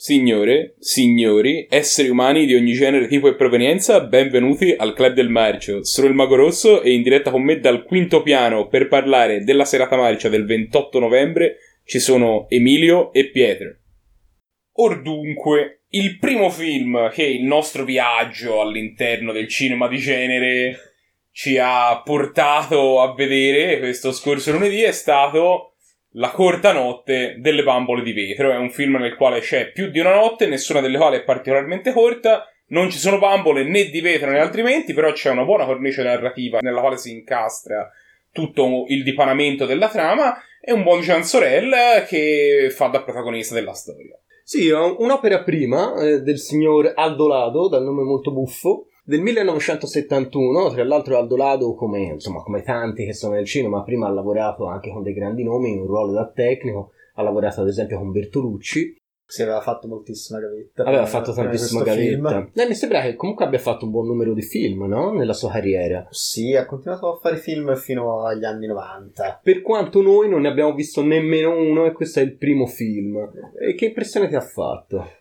Signore, signori, esseri umani di ogni genere, tipo e provenienza, benvenuti al Club del Marcio. Sono il Mago Rosso e in diretta con me dal quinto piano per parlare della serata marcia del 28 novembre ci sono Emilio e Pietro. Or dunque, il primo film che il nostro viaggio all'interno del cinema di genere ci ha portato a vedere questo scorso lunedì è stato la corta notte delle bambole di vetro è un film nel quale c'è più di una notte, nessuna delle quali è particolarmente corta. Non ci sono bambole né di vetro né altrimenti, però c'è una buona cornice narrativa nella quale si incastra tutto il dipanamento della trama e un buon Jean Sorel che fa da protagonista della storia. Sì, un'opera prima eh, del signor Aldo Lado, dal nome molto buffo, del 1971, tra l'altro Aldo Lado, come, insomma, come tanti che sono nel cinema, prima ha lavorato anche con dei grandi nomi in un ruolo da tecnico, ha lavorato ad esempio con Bertolucci. Si aveva fatto moltissima gavetta. Aveva fatto tantissima gavetta. Eh, mi sembra che comunque abbia fatto un buon numero di film, no? Nella sua carriera. Sì, ha continuato a fare film fino agli anni 90. Per quanto noi non ne abbiamo visto nemmeno uno e questo è il primo film. E che impressione ti ha fatto?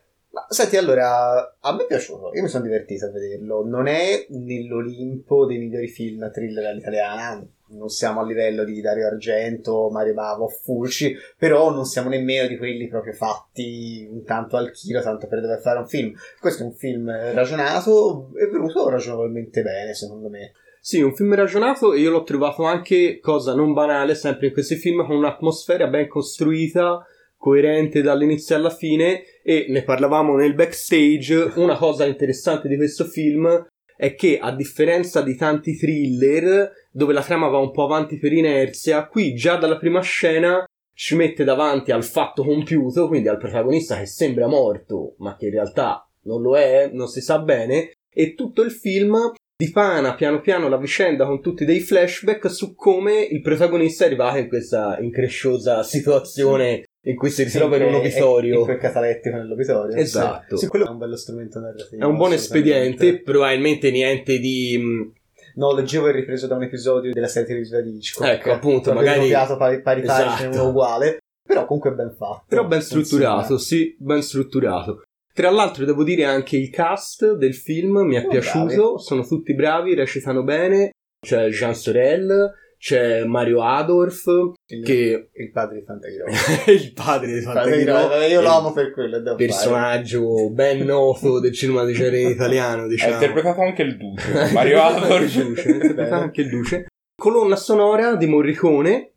Senti, allora, a me è piaciuto, io mi sono divertito a vederlo. Non è nell'Olimpo dei migliori film thriller all'italiana, non siamo a livello di Dario Argento, Mario Bavo, Fulci, però non siamo nemmeno di quelli proprio fatti un tanto al chilo, tanto per dover fare un film. Questo è un film ragionato, è venuto ragionevolmente bene, secondo me. Sì, un film ragionato e io l'ho trovato anche, cosa non banale, sempre in questi film, con un'atmosfera ben costruita coerente dall'inizio alla fine e ne parlavamo nel backstage. Una cosa interessante di questo film è che a differenza di tanti thriller dove la trama va un po' avanti per inerzia, qui già dalla prima scena ci mette davanti al fatto compiuto, quindi al protagonista che sembra morto, ma che in realtà non lo è, non si sa bene, e tutto il film dipana piano piano la vicenda con tutti dei flashback su come il protagonista è arrivato in questa incresciosa situazione in cui si ritrova in un obitorio. In quel catalettico nell'obitorio. Esatto. Sì, quello è un bello strumento narrativo. È un buon espediente, probabilmente niente di... Mm, no, leggevo il ripreso da un episodio della serie televisiva di Hitchcock. Ecco, appunto, magari... copiato pari pari, esatto. uno uguale, però comunque ben fatto. Però ben strutturato, sì, ben strutturato. Tra l'altro devo dire anche il cast del film mi è sono piaciuto, bravi. sono tutti bravi, recitano bene, c'è Jean Sorel, c'è Mario Adorf il, che il padre di Fantagrove il padre di Fantagrove io lo amo per quello personaggio fare. ben noto del cinema di genere italiano diciamo. ha interpretato anche il Duce. Mario Adorf ha interpretato anche il Duce. Colonna sonora di Morricone.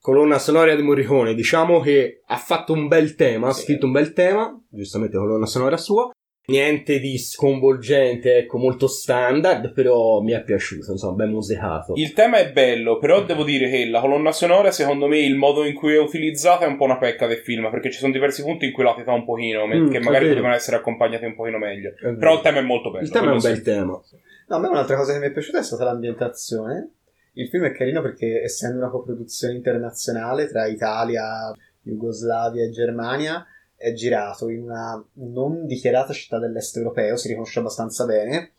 Colonna sonora di Morricone diciamo che ha fatto un bel tema ha scritto un bel tema giustamente colonna sonora sua Niente di sconvolgente, ecco, molto standard, però mi è piaciuto, insomma, ben musicato. Il tema è bello, però devo dire che la colonna sonora, secondo me, il modo in cui è utilizzata è un po' una pecca del film, perché ci sono diversi punti in cui la teta un pochino, mm, che magari potevano essere accompagnati un pochino meglio. Però il tema è molto bello. Il tema è un bel tema. No, a me un'altra cosa che mi è piaciuta è stata l'ambientazione. Il film è carino perché, essendo una coproduzione internazionale tra Italia, Jugoslavia e Germania, è girato in una non dichiarata città dell'est europeo, si riconosce abbastanza bene.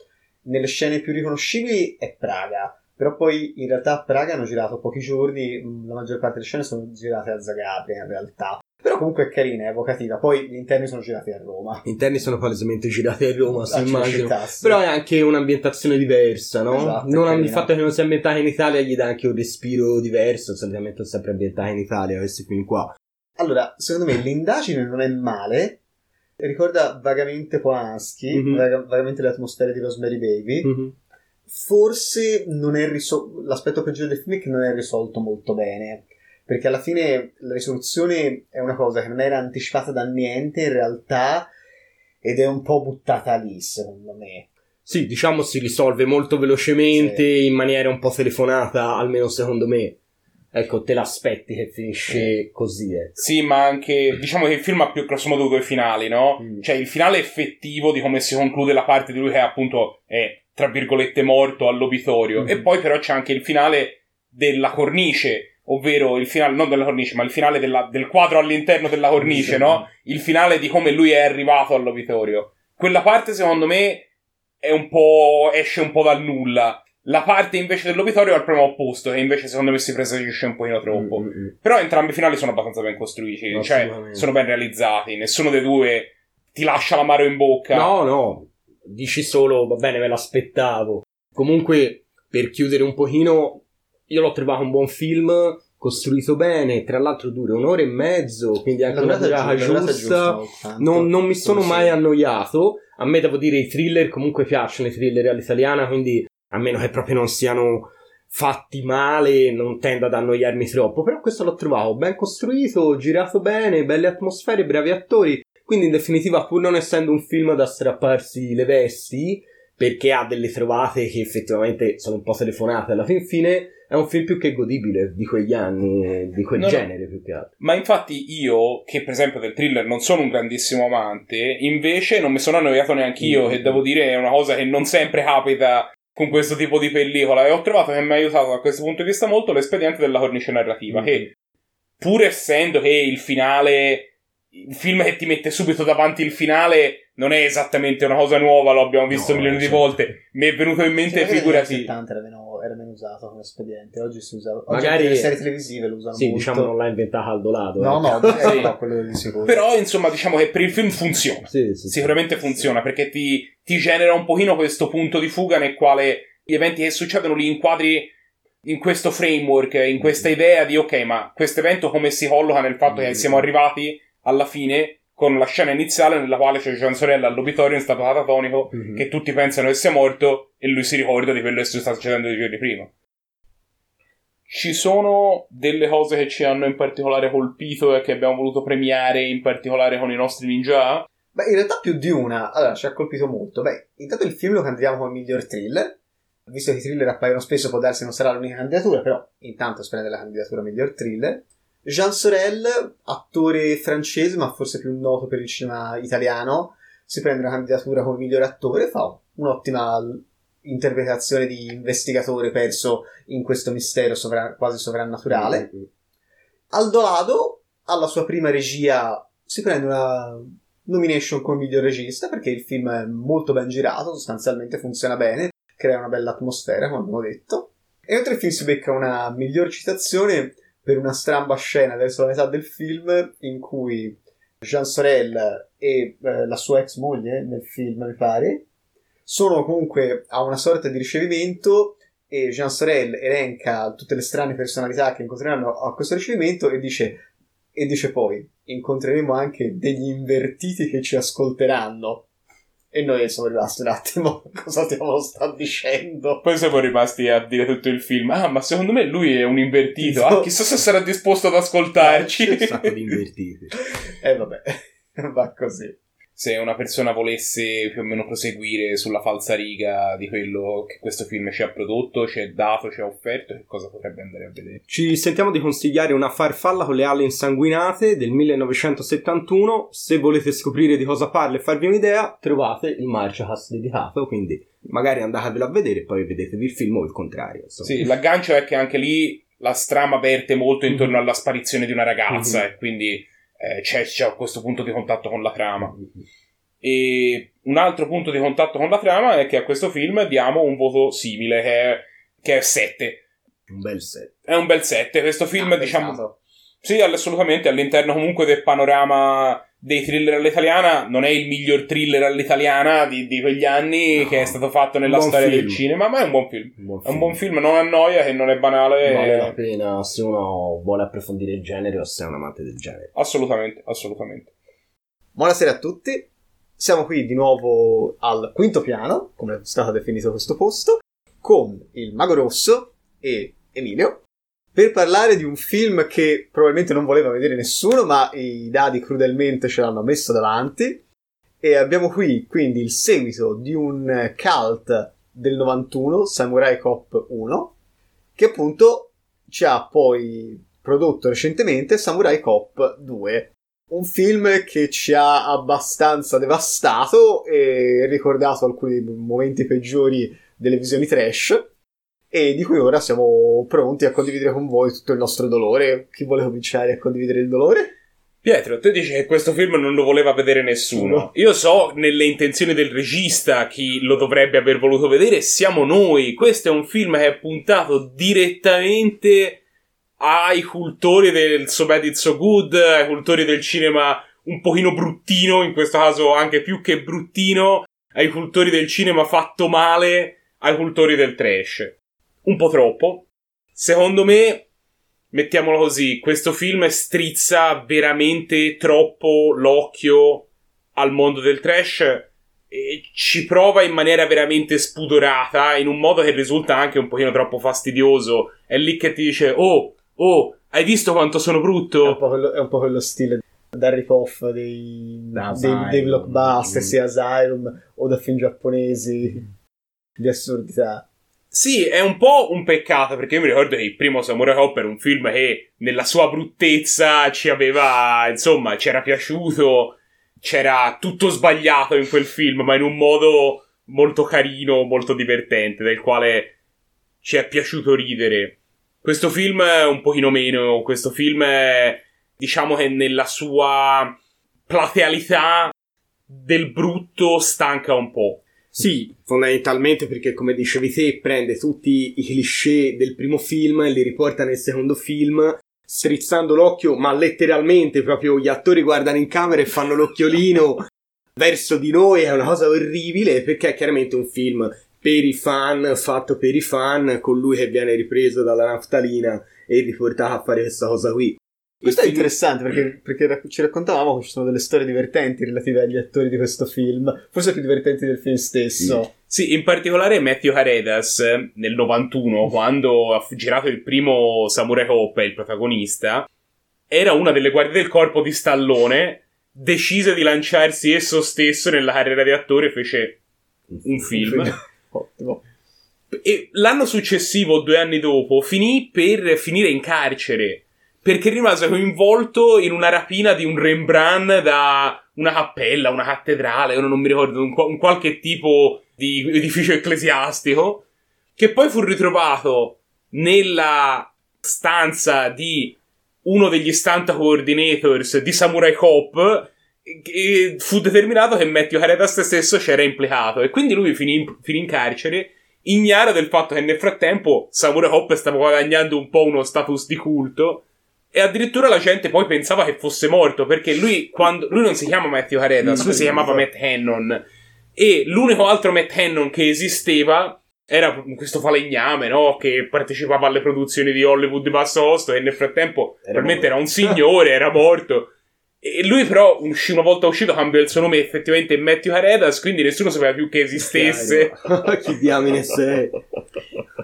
Nelle scene più riconoscibili è Praga, però poi in realtà a Praga hanno girato pochi giorni, mm, la maggior parte delle scene sono girate a Zagabria in realtà. Però comunque è carina, è evocativa. Poi gli interni sono girati a Roma. Gli interni sono palesemente girati a Roma, si immagina. Però è anche un'ambientazione diversa, no? Esatto, non, il fatto che non sia ambientata in Italia gli dà anche un respiro diverso. Solitamente sono sempre ambientata in Italia, questi film qua. Allora, secondo me l'indagine non è male. Ricorda vagamente Polanski, mm-hmm. vag- vagamente le atmosfere di Rosemary Baby. Mm-hmm. Forse non è risol- l'aspetto peggiore del film è che non è risolto molto bene. Perché alla fine la risoluzione è una cosa che non era anticipata da niente in realtà ed è un po' buttata lì, secondo me. Sì, diciamo si risolve molto velocemente, sì. in maniera un po' telefonata, almeno secondo me ecco, te l'aspetti che finisce così. Eh. Sì, ma anche diciamo che il film ha più grosso modo due finali, no? Mm. Cioè il finale effettivo di come si conclude la parte di lui che appunto è tra virgolette morto all'obitorio. Mm. E poi però c'è anche il finale della cornice, ovvero il finale, non della cornice, ma il finale della, del quadro all'interno della cornice, no? Il finale di come lui è arrivato all'obitorio. Quella parte, secondo me, è un po'. esce un po' dal nulla. La parte invece dell'obitorio è al primo opposto, che invece secondo me si presagisce un pochino troppo. Mm-hmm. Però entrambi i finali sono abbastanza ben costruiti, cioè sono ben realizzati. Nessuno dei due ti lascia l'amaro in bocca. No, no, dici solo, va bene, me l'aspettavo. Comunque, per chiudere un pochino, io l'ho trovato un buon film, costruito bene, tra l'altro dura un'ora e mezzo, quindi anche una durata giusta. Non, non, mi sono mai annoiato. A me devo dire i thriller comunque piacciono, i thriller all'italiana, quindi a meno che proprio non siano fatti male, non tendo ad annoiarmi troppo, però questo l'ho trovato ben costruito, girato bene, belle atmosfere, bravi attori, quindi in definitiva pur non essendo un film da strapparsi le vesti, perché ha delle trovate che effettivamente sono un po' telefonate alla fin fine, è un film più che godibile di quegli anni, di quel no, genere più che altro. Ma infatti io, che per esempio del thriller non sono un grandissimo amante, invece non mi sono annoiato neanche io, mm. che devo dire è una cosa che non sempre capita con questo tipo di pellicola e ho trovato che mi ha aiutato da questo punto di vista molto l'espediente della cornice narrativa, mm. che pur essendo che il finale il film che ti mette subito davanti il finale non è esattamente una cosa nuova, lo abbiamo visto no, milioni certo. di volte. Mi è venuto in mente, figurati. Negli 70 era era meno usato come espediente, oggi si usa. Oggi Magari le serie televisive lo usano sì, molto. diciamo non l'ha inventata al dolato. No, eh. no, eh, no, quello di sicuro. Però, insomma, diciamo che per il film funziona. Sì, sì, Sicuramente funziona perché ti, ti genera un pochino questo punto di fuga nel quale gli eventi che succedono li inquadri in questo framework, in questa idea di ok, ma questo evento come si colloca nel fatto che siamo arrivati alla fine con la scena iniziale nella quale c'è Gian Sorella all'obitorio in stato catatonico mm-hmm. che tutti pensano che sia morto e lui si ricorda di quello che sta succedendo dei giorni prima. Ci sono delle cose che ci hanno in particolare colpito e che abbiamo voluto premiare in particolare con i nostri ninja? Beh, in realtà più di una. Allora, ci ha colpito molto. Beh, intanto il film lo candidiamo come miglior thriller. Visto che i thriller appaiono spesso, può darsi non sarà l'unica candidatura, però intanto si prende la candidatura miglior thriller. Jean Sorel, attore francese, ma forse più noto per il cinema italiano, si prende una candidatura come miglior attore, fa un'ottima interpretazione di investigatore perso in questo mistero sovra- quasi sovrannaturale. Mm-hmm. Aldo Lado, alla sua prima regia, si prende una nomination come miglior regista perché il film è molto ben girato, sostanzialmente funziona bene, crea una bella atmosfera, come abbiamo detto. E oltre il film si becca una miglior citazione per una stramba scena verso la metà del film in cui Jean Sorel e eh, la sua ex moglie nel film, mi pare, sono comunque a una sorta di ricevimento e Jean Sorel elenca tutte le strane personalità che incontreranno a questo ricevimento e dice, e dice poi incontreremo anche degli invertiti che ci ascolteranno e noi siamo rimasti un attimo, cosa stiamo sta dicendo? Poi siamo rimasti a dire tutto il film, ah ma secondo me lui è un invertito, ah, chissà se sarà disposto ad ascoltarci. Un sacco di invertiti. eh vabbè, va così se una persona volesse più o meno proseguire sulla falsa riga di quello che questo film ci ha prodotto, ci ha dato, ci ha offerto, che cosa potrebbe andare a vedere? Ci sentiamo di consigliare una farfalla con le ali insanguinate del 1971. Se volete scoprire di cosa parla e farvi un'idea, trovate il Marchas dedicato, quindi magari andatevelo a vedere e poi vedetevi il film o il contrario. Insomma. Sì, l'aggancio è che anche lì la strama verte molto intorno mm-hmm. alla sparizione di una ragazza mm-hmm. e quindi eh, c'è, c'è questo punto di contatto con la trama. E un altro punto di contatto con la trama è che a questo film diamo un voto simile, che è, che è 7. Un bel 7. È un bel 7. Questo film, ah, diciamo. Pensato. Sì, assolutamente. All'interno comunque del panorama dei thriller all'italiana, non è il miglior thriller all'italiana di, di quegli anni no, che è stato fatto nella storia film. del cinema, ma è un buon film. Un buon film. È un buon film, non annoia, che non è banale. Vale la pena se uno vuole approfondire il genere o se è un amante del genere. Assolutamente, assolutamente. Buonasera a tutti. Siamo qui di nuovo al quinto piano, come è stato definito questo posto, con il Mago Rosso e Emilio per parlare di un film che probabilmente non voleva vedere nessuno, ma i dadi crudelmente ce l'hanno messo davanti. E abbiamo qui quindi il seguito di un cult del 91, Samurai Cop 1, che appunto ci ha poi prodotto recentemente Samurai Cop 2. Un film che ci ha abbastanza devastato e ricordato alcuni momenti peggiori delle visioni trash e di cui ora siamo pronti a condividere con voi tutto il nostro dolore. Chi vuole cominciare a condividere il dolore? Pietro, tu dici che questo film non lo voleva vedere nessuno. Io so nelle intenzioni del regista chi lo dovrebbe aver voluto vedere, siamo noi. Questo è un film che è puntato direttamente ai cultori del So Bad It's So Good, ai cultori del cinema un pochino bruttino, in questo caso anche più che bruttino, ai cultori del cinema fatto male ai cultori del trash. Un po' troppo. Secondo me, mettiamolo così, questo film strizza veramente troppo l'occhio al mondo del trash e ci prova in maniera veramente spudorata, in un modo che risulta anche un pochino troppo fastidioso. È lì che ti dice, oh, oh, hai visto quanto sono brutto? È un po' quello, è un po quello stile da rip-off dei, dei, dei blockbuster, sia Asylum o da film giapponesi di assurdità. Sì, è un po' un peccato perché io mi ricordo che il primo Samurai Cop era un film che nella sua bruttezza ci aveva, insomma, ci era piaciuto, c'era tutto sbagliato in quel film, ma in un modo molto carino, molto divertente, del quale ci è piaciuto ridere. Questo film è un pochino meno, questo film è, diciamo che nella sua platealità del brutto stanca un po'. Sì, fondamentalmente perché come dicevi te prende tutti i cliché del primo film e li riporta nel secondo film strizzando l'occhio, ma letteralmente proprio gli attori guardano in camera e fanno l'occhiolino verso di noi, è una cosa orribile perché è chiaramente un film per i fan, fatto per i fan, con lui che viene ripreso dalla naftalina e riportato a fare questa cosa qui. Questo è interessante perché, perché, ci raccontavamo che ci sono delle storie divertenti relative agli attori di questo film, forse più divertenti del film stesso. Sì, in particolare Matthew Haredas nel 91, quando ha girato il primo Samurai Cop, il protagonista, era una delle guardie del corpo di Stallone, decise di lanciarsi esso stesso nella carriera di attore e fece un film. Ottimo. E l'anno successivo, due anni dopo, finì per finire in carcere perché rimase coinvolto in una rapina di un Rembrandt da una cappella, una cattedrale, non mi ricordo, un, un qualche tipo di edificio ecclesiastico, che poi fu ritrovato nella stanza di uno degli stunt coordinators di Samurai Cop e fu determinato che Matthew Haredas stesso c'era implicato. E quindi lui finì in, finì in carcere ignaro del fatto che nel frattempo Samurai Cop stava guadagnando un po' uno status di culto e addirittura la gente poi pensava che fosse morto perché lui, quando, lui non si chiama Matthew Haredas, lui si chiamava Matt Hannon. E l'unico altro Matt Hannon che esisteva era questo falegname, no? Che partecipava alle produzioni di Hollywood di basso costo e nel frattempo era probabilmente era un signore, era morto. E lui però, uscì, una volta uscito, cambiò il suo nome effettivamente in Matthew Haredas, quindi nessuno sapeva più che esistesse. Chi diamine sei?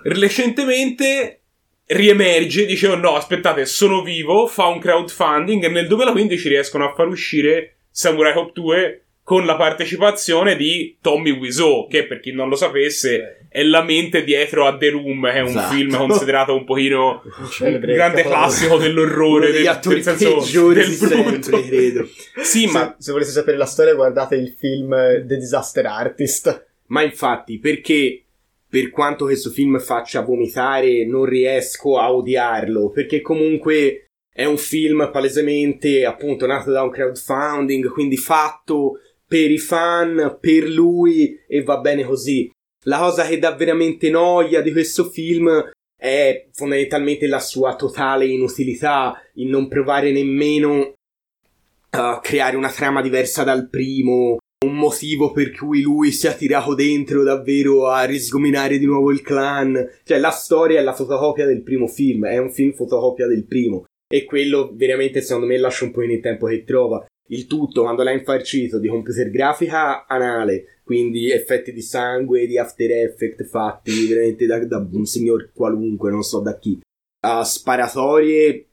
Recentemente riemerge, dice oh no, aspettate, sono vivo, fa un crowdfunding e nel 2015 riescono a far uscire Samurai Cop 2 con la partecipazione di Tommy Wiseau, che per chi non lo sapesse è la mente dietro a The Room, che è un esatto. film considerato un pochino un grande classico dell'orrore, degli attori del, senso, del sempre, credo. Sì, se, ma se volete sapere la storia guardate il film The Disaster Artist. Ma infatti, perché per quanto questo film faccia vomitare, non riesco a odiarlo, perché comunque è un film palesemente appunto nato da un crowdfunding, quindi fatto per i fan, per lui e va bene così. La cosa che dà veramente noia di questo film è fondamentalmente la sua totale inutilità, il non provare nemmeno a creare una trama diversa dal primo, un motivo per cui lui si è tirato dentro davvero a risgominare di nuovo il clan. Cioè, la storia è la fotocopia del primo film, è un film fotocopia del primo. E quello veramente, secondo me, lascia un po' in il tempo che trova. Il tutto, quando l'ha infarcito di computer grafica anale, quindi effetti di sangue, di After Effect fatti veramente da, da un signor qualunque, non so da chi. A sparatorie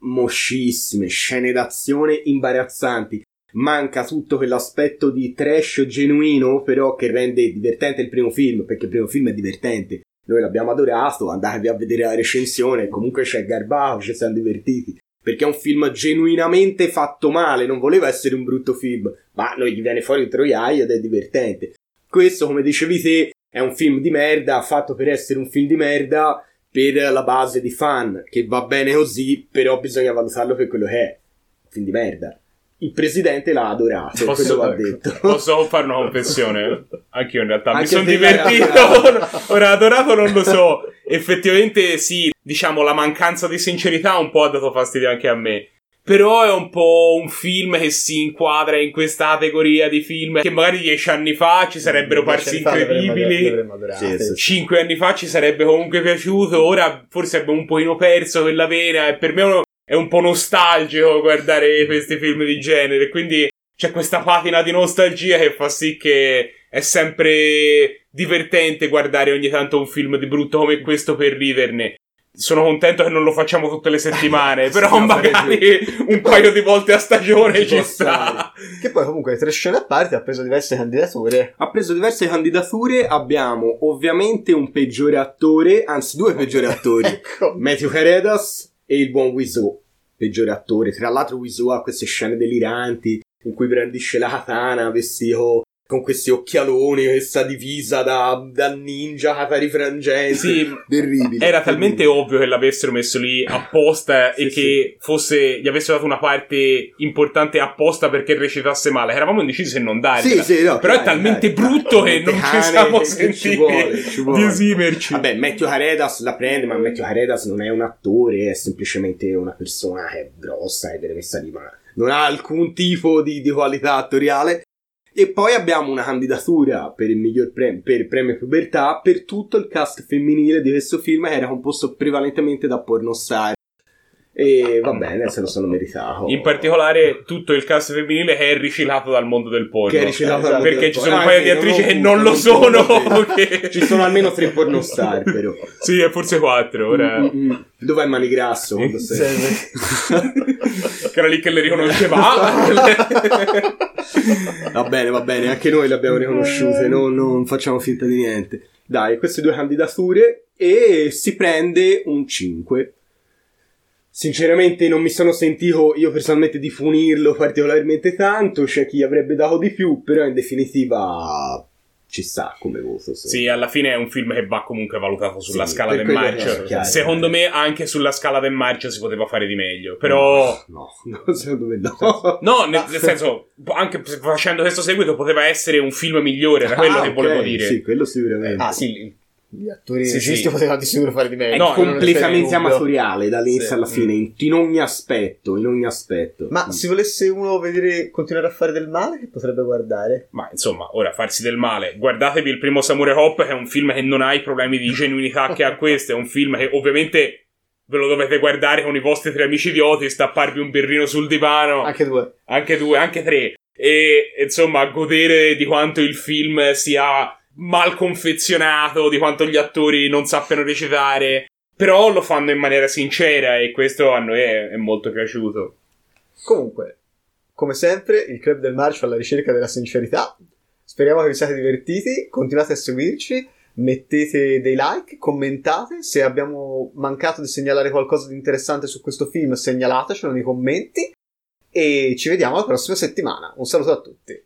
moscissime, scene d'azione imbarazzanti manca tutto quell'aspetto di trash genuino, però che rende divertente il primo film, perché il primo film è divertente. Noi l'abbiamo adorato, andatevi a vedere la recensione, comunque c'è Garbato, ci siamo divertiti. Perché è un film genuinamente fatto male, non voleva essere un brutto film, ma noi gli viene fuori il troiaio ed è divertente. Questo, come dicevi te, è un film di merda, fatto per essere un film di merda per la base di fan, che va bene così, però bisogna valutarlo per quello che è. Un film di merda il presidente l'ha adorato. Posso, va detto. posso fare una confessione? Anche io in realtà Anche mi sono divertito. Ora, adorato non lo so. Effettivamente, sì, diciamo, la mancanza di sincerità un po' ha dato fastidio anche a me. Però è un po' un film che si inquadra in questa categoria di film che magari dieci anni fa ci sarebbero parsi incredibili. Sì, sì, Cinque anni fa ci sarebbe comunque piaciuto. Ora forse abbiamo un pochino perso quella vena. E per me è uno- è un po' nostalgico guardare questi film di genere. Quindi c'è questa patina di nostalgia che fa sì che è sempre divertente guardare ogni tanto un film di brutto come questo per riderne. Sono contento che non lo facciamo tutte le settimane, però no, magari un paio di volte a stagione Ci ci, sta. Che poi comunque tre scene a parte ha preso diverse candidature. Ha preso diverse candidature, abbiamo ovviamente un peggiore attore, anzi due peggiori attori, Ecco. Matthew Caredas e il buon Wiseau, peggiore attore. Tra l'altro Wiseau ha queste scene deliranti in cui brandisce la katana vestito con questi occhialoni, questa divisa da, da ninja katari frangenti. Sì, terribile. Era talmente ovvio che l'avessero messo lì apposta Sì, e che fosse gli avessero dato una parte importante apposta perché recitasse male. Eravamo indecisi se non dargliela. Sì, sì, no, Però è dai, talmente dai, brutto dai, che non ci siamo sentiti vuole, ci vuole. di esimerci. Vabbè, Matthew Caredas la prende, ma Matthew Caredas non è un attore, è semplicemente una persona che è grossa e deve messa lì, ma non ha alcun tipo di, di qualità attoriale. E poi abbiamo una candidatura per il miglior premio, per il premio pubertà per tutto il cast femminile di questo film che era composto prevalentemente da pornostar. E va bene, se lo sono meritato. In particolare tutto il cast femminile che è riciclato dal mondo del porno. Che è riciclato dal mondo Perché del ci porno. sono un Ah, paio di attrici che non lo sono. che- Ci sono almeno tre pornostar, però. Sì, è forse quattro. Ora... Mm, mm. Dov'è Manigrasso? che era lì che le riconosceva. va bene, va bene, anche noi le abbiamo riconosciute, no- non facciamo finta di niente. Dai, queste due candidature e si prende un 5. Sinceramente non mi sono sentito io personalmente di punirlo particolarmente tanto, c'è chi avrebbe dato di più, però in definitiva ci sta come voto. secondo Sì, alla fine è un film che va comunque valutato sulla Sì, scala del marcio. chiaro. Secondo me, anche sulla scala del marcio si poteva fare di meglio. Però. No, no, secondo me no. No, nel, nel senso, anche facendo questo seguito poteva essere un film migliore, era quello Ah, che volevo dire. Sì, quello sicuramente. Ah, sì, gli attori Sì, registi sì. potevano di sicuro fare di meglio. è no, completamente amatoriale dall'inizio Sì. alla fine, in, in ogni aspetto, in ogni aspetto. Ma se volesse uno vedere continuare a fare del male, che potrebbe guardare? Ma insomma, ora farsi del male. Guardatevi il primo Samurai Hop, che è un film che non ha i problemi di genuinità che ha questo. È un film che ovviamente ve lo dovete guardare con i vostri tre amici idioti, stapparvi un birrino sul divano. Anche due. anche due, anche tre. E insomma, godere di quanto il film sia mal confezionato, di quanto gli attori non sappiano recitare. Però lo fanno in maniera sincera e questo a noi è, è molto piaciuto. Comunque, come sempre, il Club del Marcio alla ricerca della sincerità. Speriamo che vi siate divertiti. Continuate a seguirci. Mettete dei like, commentate. Se abbiamo mancato di segnalare qualcosa di interessante su questo film, segnalatecelo nei commenti. E ci vediamo la prossima settimana. Un saluto a tutti.